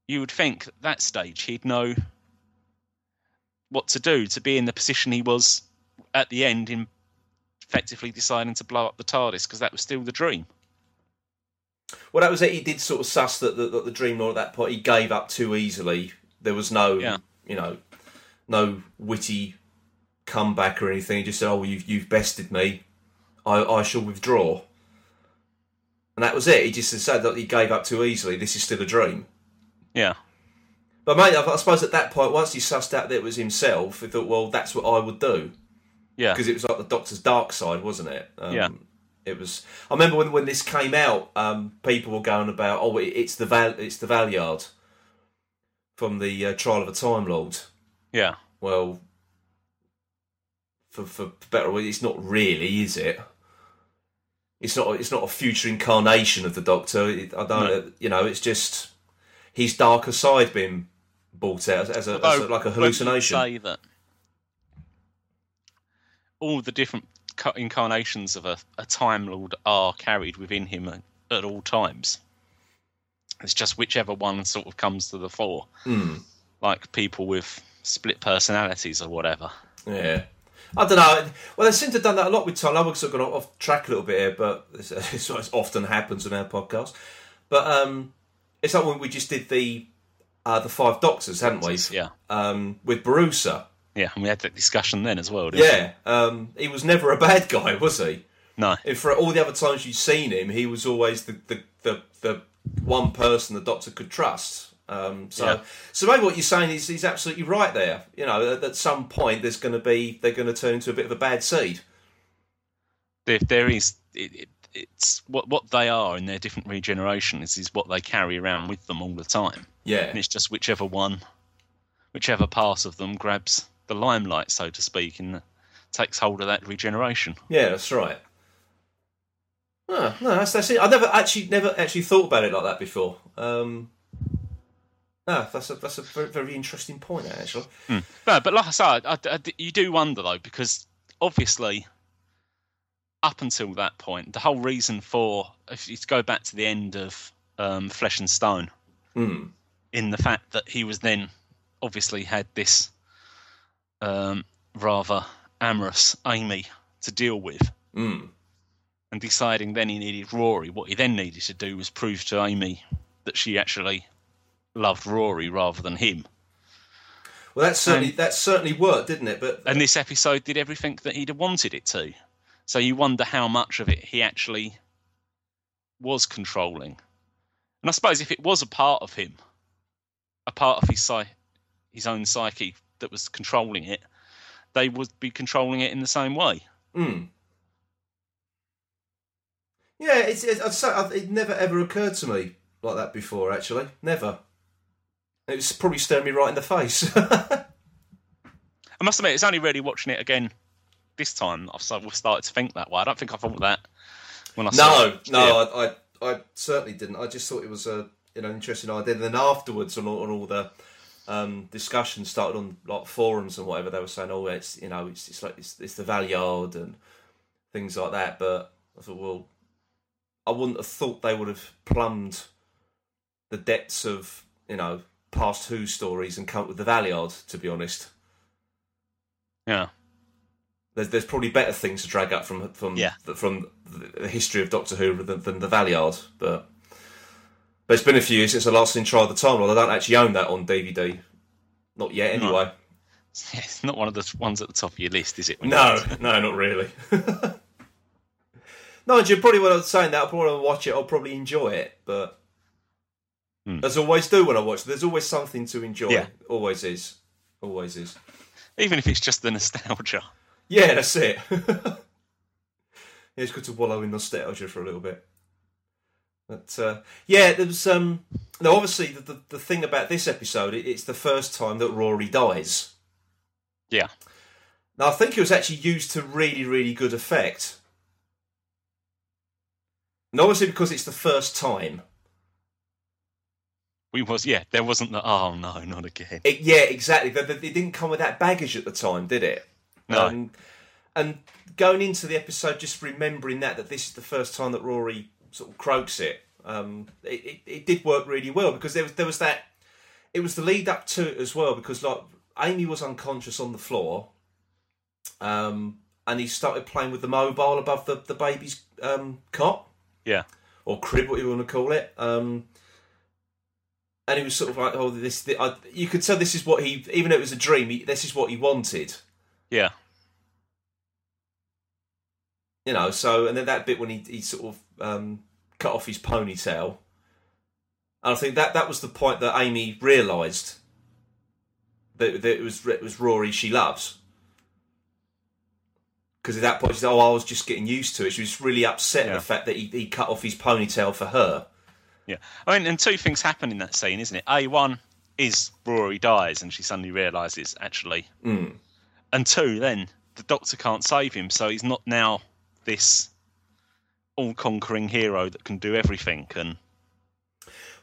you would think at that stage he'd know what to do to be in the position he was at the end in effectively deciding to blow up the TARDIS because that was still the dream. Well, that was it. He did sort of suss that the, that the Dream Lord at that point he gave up too easily. There was no, Yeah. you know, no witty comeback or anything. He just said, "Oh, you've you've bested me. I I shall withdraw." And that was it. He just said that he gave up too easily. This is still a dream. Yeah. But mate, I I suppose at that point, once he sussed out that it was himself, he thought, "Well, that's what I would do." Yeah. because it was like the Doctor's dark side, wasn't it? Um, Yeah. It was. I remember when when this came out, um, people were going about, oh, it's the Val, it's the Valeyard from the uh, Trial of a Time Lord. Yeah. Well, for for better, it's not really, is it? It's not. It's not a future incarnation of the Doctor. It, I don't. You know, it's just his darker side being brought out as, as, a, as a, like a hallucination. Say that all the different incarnations of a, a Time Lord are carried within him at, at all times. It's just whichever one sort of comes to the fore, Hmm. like people with split personalities or whatever. Yeah. I don't know. Well, they seem to have done that a lot with Tom. I've sort of gone off track a little bit here, but it's, it's often happens on our podcast. But um, it's like when we just did the uh, the Five Doctors, hadn't we? Yeah, Um, with Borusa. Yeah, and we had that discussion then as well. Didn't Yeah. Um, he was never a bad guy, was he? No. And for all the other times you've seen him, he was always the the, the, the one person the Doctor could trust. Um, so, Yeah. so maybe what you're saying is he's absolutely right there. You know, at, at some point there's going to be they're going to turn into a bit of a bad seed. If there is. It, it, it's what what they are in their different regenerations is what they carry around with them all the time. Yeah, and it's just whichever one, whichever part of them grabs the limelight, so to speak, and takes hold of that regeneration. yeah, that's right. Oh, no, that's that's it. I never actually never actually thought about it like that before. Um, no, that's a that's a very, very interesting point actually. No, but like I said, I, I- you do wonder though, because obviously, up until that point, the whole reason for if you go back to the end of um, Flesh and Stone, Hmm. in the fact that he was then obviously had this um, rather amorous Amy to deal with. Hmm. and deciding then he needed Rory. What he then needed to do was prove to Amy that she actually loved Rory rather than him. Well, that certainly that certainly worked, didn't it? But And this episode did everything that he'd have wanted it to. So you wonder how much of it he actually was controlling. And I suppose if it was a part of him, a part of his psy- his own psyche that was controlling it, they would be controlling it in the same way. Mm. Yeah, it's, it's it never ever occurred to me like that before. Actually, never. It was probably staring me right in the face. I must admit, it's only really watching it again this time I've started to think that way. I don't think I thought that when I saw no, it. no, Yeah. I, I, I certainly didn't. I just thought it was a you know interesting idea. And then afterwards, on all, on all the um, discussions started on like forums and whatever, they were saying, "Oh, it's you know, it's, it's like it's, it's the Valeyard and things like that." But I thought, well, I wouldn't have thought they would have plumbed the depths of you know past Who stories and come up with the Valeyard. To be honest, yeah. there's there's probably better things to drag up from from Yeah. the, from the history of Doctor Who than, than the Valeyard. But but it's been a few years since I last seen Trial of the Time Lord. I don't actually own that on DVD, not yet. No. Anyway, It's not one of the ones at the top of your list, is it? no, no, not really. no, Jim. Probably when I was saying that, I'll probably watch it. I'll probably enjoy it, but. Hmm. As I always do when I watch, there's always something to enjoy. Yeah. Always is. Always is. Even if it's just the nostalgia. Yeah, that's it. yeah, it's good to wallow in nostalgia for a little bit. But uh, yeah, there was um. No, obviously the, the the thing about this episode, it, it's the first time that Rory dies. Yeah. Now I think it was actually used to really, really good effect. And obviously because it's the first time. We was yeah, there wasn't the oh no, not again. It, yeah, exactly. But it didn't come with that baggage at the time, did it? No. Um, and going into the episode, just remembering that that this is the first time that Rory sort of croaks it, um, it, it, it did work really well because there was there was that. It was the lead up to it as well because like Amy was unconscious on the floor, um, and he started playing with the mobile above the the baby's um, cot Yeah. or crib, what you want to call it. Um, and he was sort of like, "Oh, this." thi- I, you could tell this is what he, even though it was a dream, he, this is what he wanted. Yeah. You know. So, and then that bit when he, he sort of um, cut off his ponytail, and I think that that was the point that Amy realised that, that it was it was Rory she loves. Because at that point, she said, "Oh, I was just getting used to it." She was really upset Yeah. at the fact that he, he cut off his ponytail for her. Yeah, I mean, and two things happen in that scene, isn't it? A one is Rory dies, and she suddenly realizes actually, Mm. and two, then the Doctor can't save him, so he's not now this all-conquering hero that can do everything. And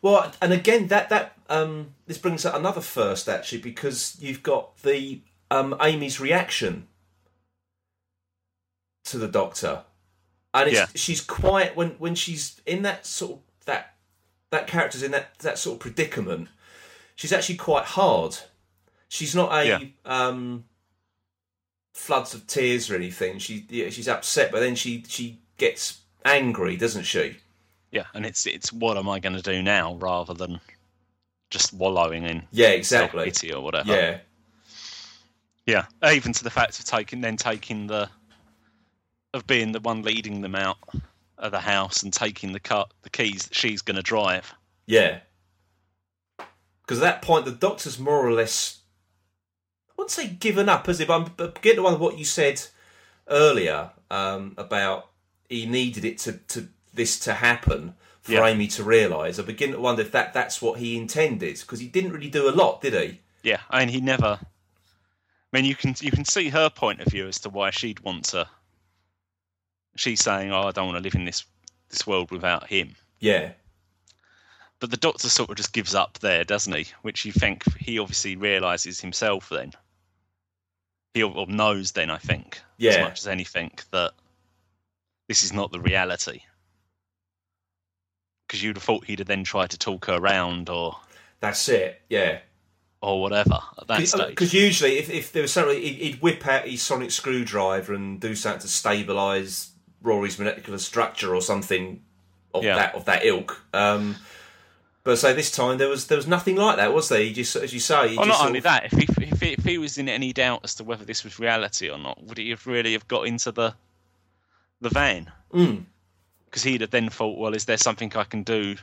Well, and again, that that um, this brings up another first actually, because you've got the um, Amy's reaction to the Doctor, and it's, Yeah. she's quite when when she's in that sort of that that character's in that that sort of predicament. She's actually quite hard. She's not a Yeah. um, floods of tears or anything. She yeah, she's upset, but then she she gets angry, doesn't she? yeah, and it's it's what am I going to do now, rather than just wallowing in Yeah, exactly. self-pity or whatever. Yeah, Yeah, even to the fact of taking then taking the of being the one leading them out of the house and taking the cut the keys that she's going to drive. Yeah. Because at that point, the doctor's more or less, Wouldn't say given up, as if I'm but getting to one of what you said earlier um, about he needed it to, to this to happen for Yeah. Amy to realise. I begin to wonder if that, that's what he intended because he didn't really do a lot, did he? Yeah, I mean he never. I mean you can you can see her point of view as to why she'd want to. She's saying, "Oh, I don't want to live in this this world without him." Yeah. But the Doctor sort of just gives up there, doesn't he? Which you think he obviously realizes himself. Then he knows. Then I think as much as anything that this is not the reality. Because you'd have thought he'd have then tried to talk her around or That's it. Yeah. or whatever at that stage. Because usually, if, if there was something, he'd, he'd whip out his sonic screwdriver and do something to stabilise Rory's molecular structure or something of Yeah. that of that ilk. Um, but say this time there was there was nothing like that, was there? He just, as you say, Well, just not only of- that, if he, if, he, if he was in any doubt as to whether this was reality or not, would he have really have got into the the van? Mm, Because he'd have then thought, well, is there something I can do?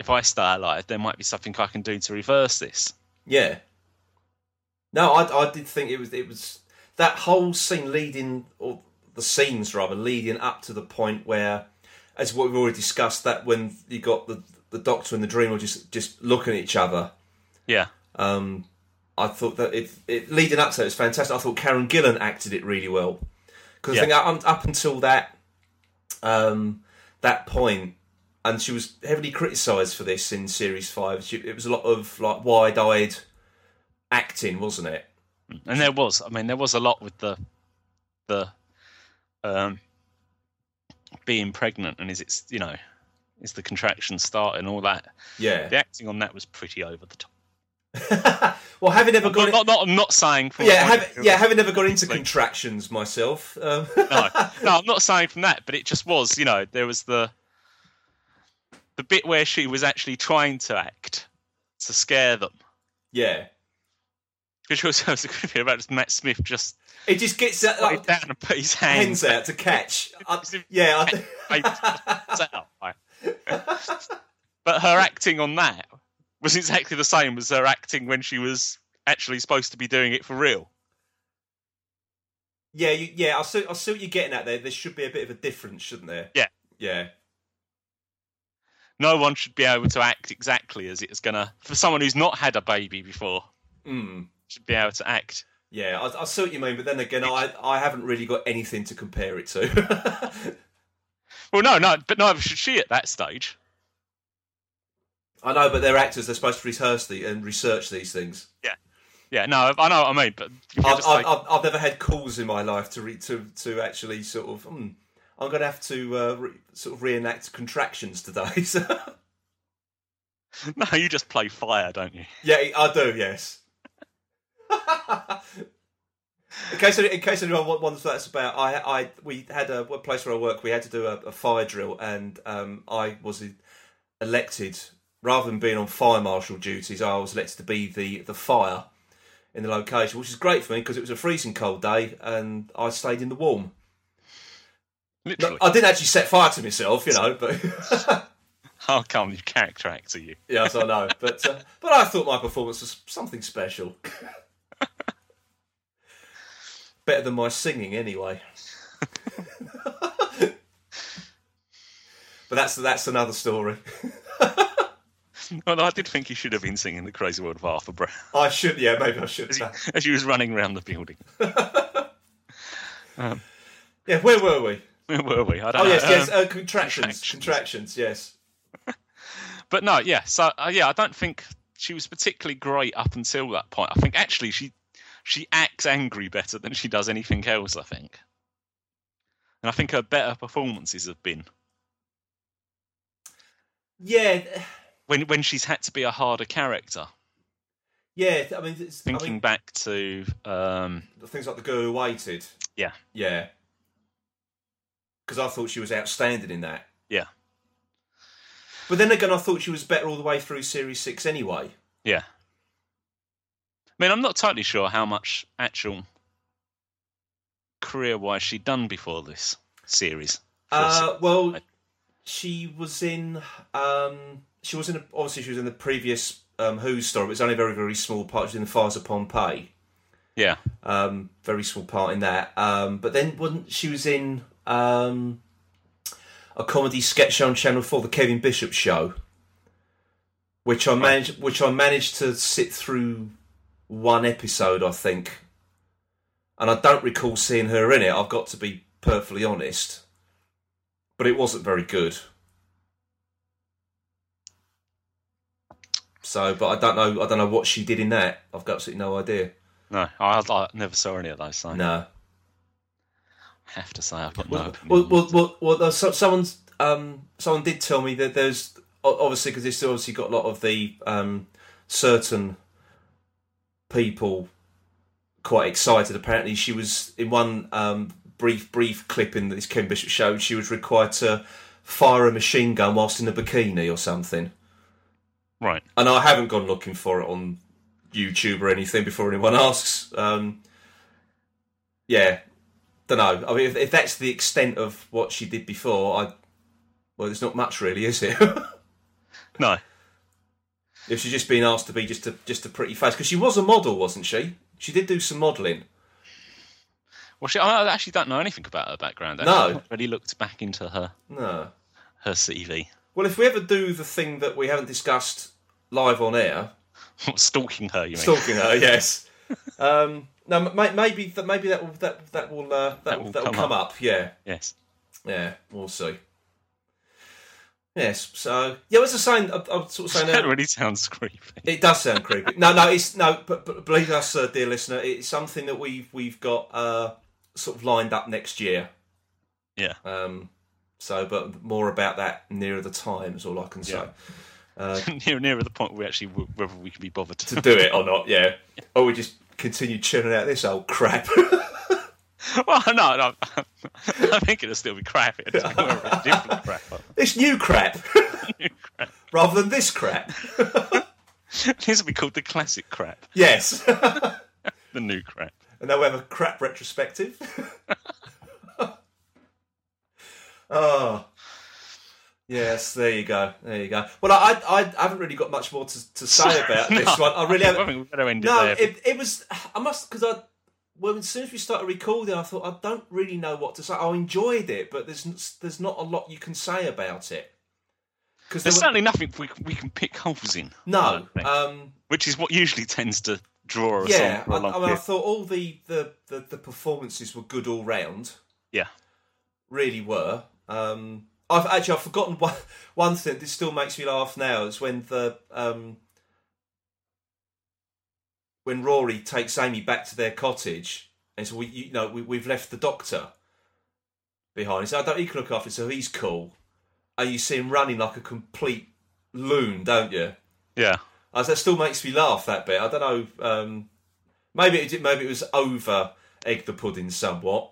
If I stay alive, there might be something I can do to reverse this. yeah. No, I, I did think it was it was that whole scene leading or the scenes rather leading up to the point where, as what we've already discussed, that when you got the the Doctor and the Dreamer just just looking at each other. Yeah, Um, I thought that it, it leading up to it was fantastic. I thought Karen Gillan acted it really well because Yeah. I think up, up until that um, that point, and she was heavily criticised for this in series five. She, it was a lot of like wide-eyed acting, wasn't it? and there was. I mean, there was a lot with the the um, being pregnant and is it you know is the contraction start and all that. Yeah. The acting on that was pretty over the top. well, having never gone, not, not, I'm not saying from yeah, have, yeah, having never gone into contractions myself. Um, no, no, I'm not saying from that, but it just was, you know, there was the the bit where she was actually trying to act to scare them. yeah, Which was, was a good bit about Matt Smith just it just gets that like, down and put his hands hands out to catch. I, yeah, I, out. But her acting on that was exactly the same as her acting when she was actually supposed to be doing it for real. Yeah, you, yeah, I see. I see what you're getting at there. There should be a bit of a difference, shouldn't there? Yeah. Yeah. No one should be able to act exactly as it's gonna. For someone who's not had a baby before, Mm. should be able to act. Yeah, I, I see what you mean, but then again, I I haven't really got anything to compare it to. Well, no, no, but neither should she at that stage. I know, but they're actors. They're supposed to rehearse the, and research these things. Yeah, yeah. no, I know what I mean, but I've, I've, I've never had calls in my life to re, to to actually sort of. Hmm, I'm going to have to uh, re, sort of reenact contractions today. So, no, you just play fire, don't you? yeah, I do. Yes. in case in case anyone wa- wonders what that's about, I I we had a, a place where I work. We had to do a, a fire drill, and um, I was elected rather than being on fire marshal duties. I was elected to be the the fire in the location, which is great for me because it was a freezing cold day, and I stayed in the warm. Literally. I didn't actually set fire to myself, you know, but How come you character actor you? yes, I know. But uh, but I thought my performance was something special. better than my singing anyway. but that's that's another story. Well, I did think he should have been singing "The Crazy World of Arthur Brown" I should, yeah, maybe I should. as he, as he was running around the building. Yeah, where were we? Where were we? I don't Oh know. yes, yes, Um, uh, contractions, contractions. contractions, yes. but no, yeah. So uh, yeah, I don't think she was particularly great up until that point. I think actually she she acts angry better than she does anything else. I think, and I think her better performances have been Yeah, when when she's had to be a harder character. yeah. I mean, it's, I Thinking mean, back to um, things like the girl who waited. Yeah. yeah. Because I thought she was outstanding in that. Yeah. But then again, I thought she was better all the way through series six anyway. yeah. I mean, I'm not totally sure how much actual career-wise she'd done before this series. Uh, well, she was in. Um, she was in. A, obviously, she was in the previous um, Who story. But it's only a very, very small part. She was in the Fires of Pompeii. Yeah, Um, very small part in that. Um, but then, wasn't she was in um, a comedy sketch show on Channel Four, the Kevin Bishop Show, which I managed. Which I managed to sit through one episode, I think. And I don't recall seeing her in it. I've got to be perfectly honest. But it wasn't very good. So, but I don't know. I don't know what she did in that. I've got absolutely no idea. no, I, I never saw any of those. So No. I have to say I've got no Well, well, well, well, well so, someone's um, someone did tell me that there's obviously because this obviously got a lot of the um, certain people quite excited. Apparently, she was in one um, brief brief clip in this Ken Bishop show. She was required to fire a machine gun whilst in a bikini or something. right. And I haven't gone looking for it on YouTube or anything before anyone asks. Um, yeah, don't know. I mean, if, if that's the extent of what she did before, I well, there's not much really, is it? No, if she's just been asked to be just a just a pretty face, because she was a model, wasn't she? She did do some modelling. well, she, I actually don't know anything about her background. No. I've not really looked back into her No. her CV. Well, if we ever do the thing that we haven't discussed live on air, Stalking her, you mean? stalking her, yes. Um, no, ma- maybe that maybe that will that that will uh, that, That will, that will come come up. Yeah. Yes. Yeah, we'll see. Yes, so yeah, as I was saying, I, I was sort of saying That really sounds creepy. it does sound creepy. No, no, it's no, but, but believe us, uh, dear listener, it's something that we've we've got uh, sort of lined up next year. Yeah. Um, so, but more about that nearer the time is all I can say. Yeah. Uh, near nearer the point where we actually whether we can be bothered to do it or not, yeah. Or we just continue churning out this old crap. well, no, no. I think it'll still be crap. It's a different crap. this new crap, New crap. rather than this crap. This will be called the classic crap, Yes. the new crap. And now we have a crap retrospective. oh. Yes, there you go. There you go. Well, I I, I haven't really got much more to, to say about this one. I really I haven't. think we better end it No, there. it, it was. I must because I. Well, as soon as we started recording, I thought I don't really know what to say. I enjoyed it, but there's there's not a lot you can say about it. Because There's certainly nothing we, we can pick holes in. No, um, which is what usually tends to draw us yeah. I, I mean, I thought all the, the, the, the performances were good all round. Yeah. really were. Um, I've actually I've forgotten one one thing. This still makes me laugh now. Is when the um, when Rory takes Amy back to their cottage, and so we you know we, we've left the doctor behind. He said, "I don't. He can look after." it, So he's cool. And you see him running like a complete loon, don't you? Yeah. Uh, that still makes me laugh that bit. I don't know. Um, maybe it did, maybe it was over egg the pudding somewhat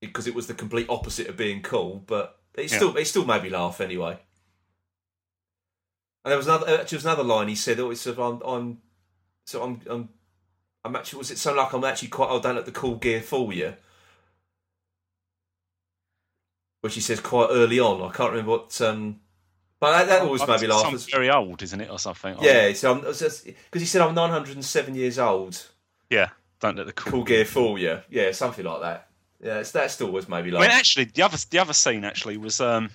because it was the complete opposite of being cool. But it Yeah. still it still made me laugh anyway. And there was another actually there was another line he said. Oh, it's I'm I'm so I'm I'm I'm actually was it so like I'm actually quite old. Don't let the cool gear fool you. Which he says quite early on. I can't remember what. Um, but that, that always made me laugh. It's very old, isn't it, or something? Yeah, so I'm because he said I'm 907 years old. Yeah. Don't let the cool. Cool gear fool you. Yeah, something like that. Yeah, it's, that still was maybe I like. mean, actually, the other the other scene actually was um,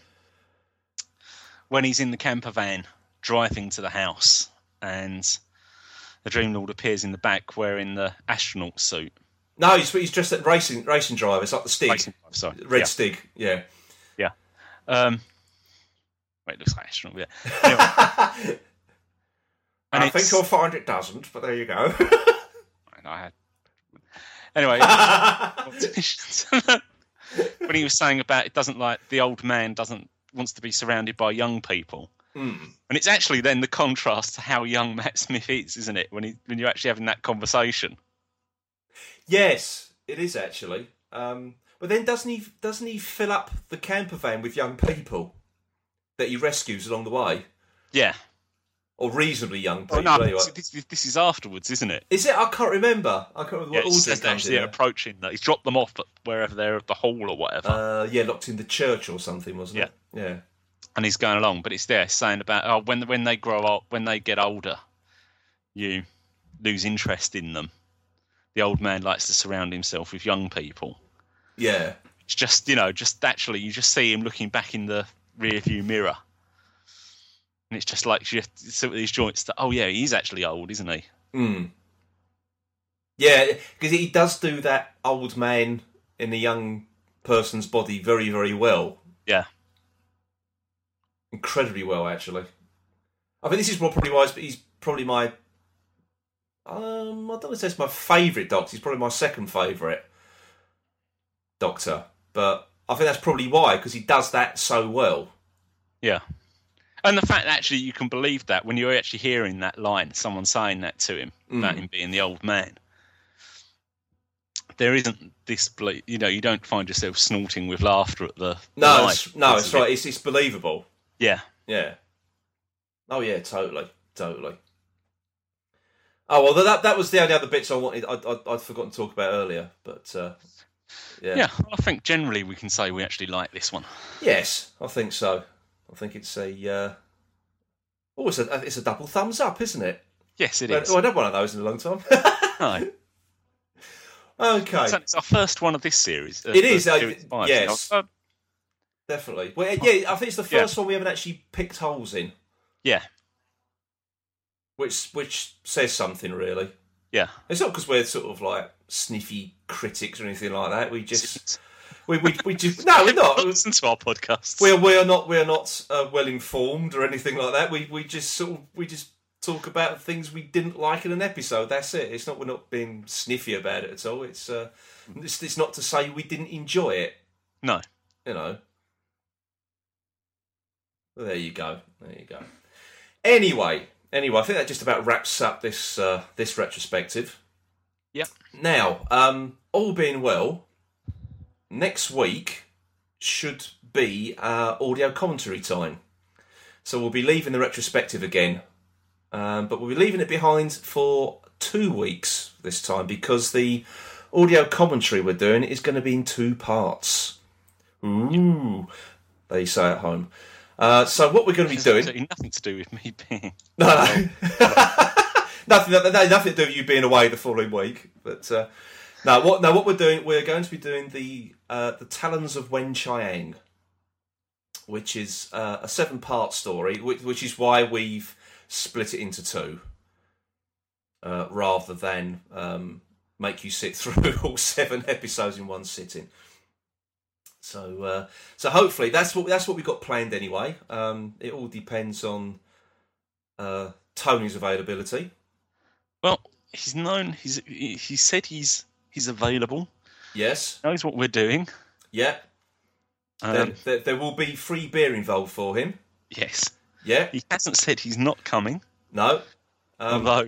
when he's in the camper van driving to the house, and the Dream Lord appears in the back wearing the astronaut suit. no, he's, he's just a racing racing driver. It's like the Stig, Racing- Sorry, red yeah. Stig. Yeah. Um, wait, it looks like astronaut. Yeah. Anyway, and I think you'll find it doesn't, but there you go. I had. Anyway, when he was saying about it doesn't like the old man doesn't wants to be surrounded by young people. Hmm. And it's actually then the contrast to how young Matt Smith is, isn't it? When he when you're actually having that conversation. Yes, it is actually. Um, but then doesn't he doesn't he fill up the camper van with young people that he rescues along the way, Yeah. or reasonably young people? Oh, no, anyway. this, this, this is afterwards, isn't it? Is it? I can't remember. I can't remember Yeah, what comes actually in. approaching that. He's dropped them off at wherever they're at the hall or whatever. Uh, yeah, locked in the church or something, wasn't it? Yeah. And he's going along, but it's there saying about oh when when they grow up, when they get older, you lose interest in them. The old man likes to surround himself with young people. Yeah. It's just you know, just actually you just see him looking back in the rear view mirror, and it's just like you have to see these joints that oh yeah, he's actually old, isn't he? Mm. Yeah, because he does do that old man in the young person's body very, very well. Yeah. Incredibly well, actually. I think this is probably why he's- he's probably my. Um, I don't know if it's my favourite Doctor. He's probably my second favourite Doctor, but I think that's probably why because he does that so well. Yeah. And the fact that actually you can believe that when you're actually hearing that line, someone saying that to him, about Mm. him being the old man. There isn't this, ble- you know, you don't find yourself snorting with laughter at the. the No, line it's, no, it's right. It's, it's believable. Yeah. Yeah. Oh yeah, totally, totally. Oh well, that that was the only other bits I wanted. I, I, I'd forgotten to talk about earlier, but uh, yeah. Yeah. I think generally we can say we actually like this one. Yes, I think so. I think it's a. Uh... Oh, it's a it's a double thumbs up, isn't it? Yes, it is. Oh, I've had one of those in a long time. No. okay, So it's our first one of this series. uh, It is, uh, yes. Definitely. Well, yeah, I think it's the Yeah. first one we haven't actually picked holes in, yeah. which which says something really. Yeah. It's not because we're sort of like sniffy critics or anything like that. We just we we, we just no, we're not. Listen to our podcast. We're we are not we are not uh, well informed or anything like that. We we just sort of we just talk about things we didn't like in an episode. That's it. It's not we're not being sniffy about it at all. It's uh, it's, it's not to say we didn't enjoy it. no. You know. Well, there you go. There you go. Anyway, anyway, I think that just about wraps up this uh, this retrospective. Yep. Now, um, all being well, next week should be our audio commentary time. So we'll be leaving the retrospective again, um, but we'll be leaving it behind for two weeks this time because the audio commentary we're doing is going to be in two parts. Ooh, they say at home. Uh, so what we're going to be doing? Absolutely nothing to do with me being. No, no. nothing, nothing to do with you being away the following week. But uh, no, what no, what we're doing, we're going to be doing the uh, the Talons of Weng-Chiang, which is uh, a seven part story, which, which is why we've split it into two, uh, rather than um, make you sit through all seven episodes in one sitting. So, uh, so hopefully that's what that's what we've got planned anyway. Um, it all depends on uh, Tony's availability. Well, he's known. He's he he said he's he's available. Yes, Knows what we're doing. yeah. Um, there, there, there will be free beer involved for him. yes, Yeah, he hasn't said he's not coming. no, um, although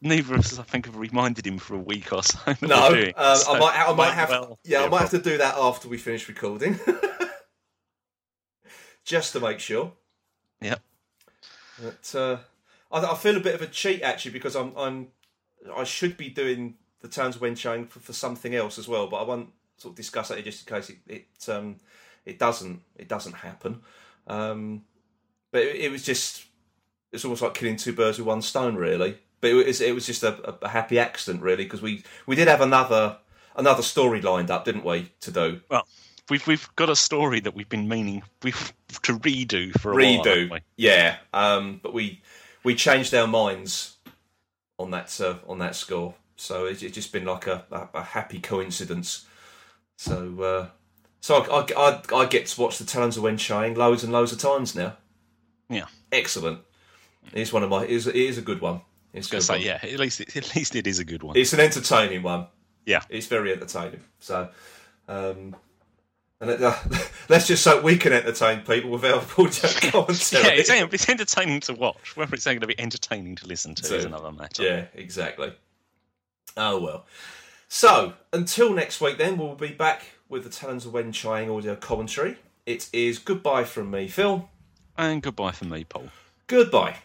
neither of us, I think, have reminded him for a week or so. no. doing. Um, So I might, I might have, well yeah, I might have to do that after we finish recording, just to make sure. Yep. But uh, I, I feel a bit of a cheat actually because I'm, I'm, I should be doing the Talons of Weng-Chiang for, for something else as well, but I won't sort of discuss that just in case it, it, um, it doesn't, it doesn't happen. Um, but it, it was just, it's almost like killing two birds with one stone, really. But it was it was just a, a happy accident really because we we did have another another story lined up, didn't we, to do? Well, we've we've got a story that we've been meaning we've to redo for a while. Redo, haven't we? yeah. Um, but we we changed our minds on that uh, on that score, so it's, it's just been like a, a, a happy coincidence. So uh, so I, I, I, I get to watch the Talons of Weng-Chiang loads and loads of times now. Yeah. Excellent. It's one of my. It is, it is a good one. It's Gonna say one. yeah. At least it, at least it is a good one. It's an entertaining one. Yeah. It's very entertaining. So, um, and uh, let's just so we can entertain people without audio commentary. yeah, it's, it's entertaining to watch. Whether it's going to be entertaining to listen to is another matter. Yeah, exactly. Oh well. So until next week, then we'll be back with the Talons of Weng-Chiang audio commentary. It is goodbye from me, Phil. And goodbye from me, Paul. Goodbye.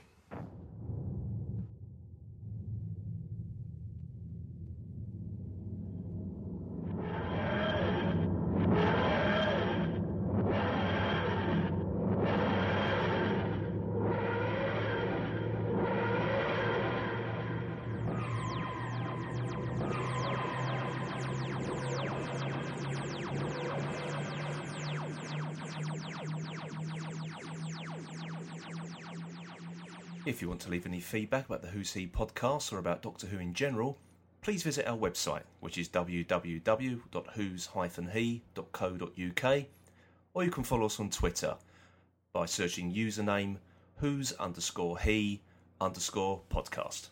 If you want to leave any feedback about the Who's He podcast or about Doctor Who in general, please visit our website, which is www.whos-he.co.uk, or you can follow us on Twitter by searching username who's underscore he underscore podcast.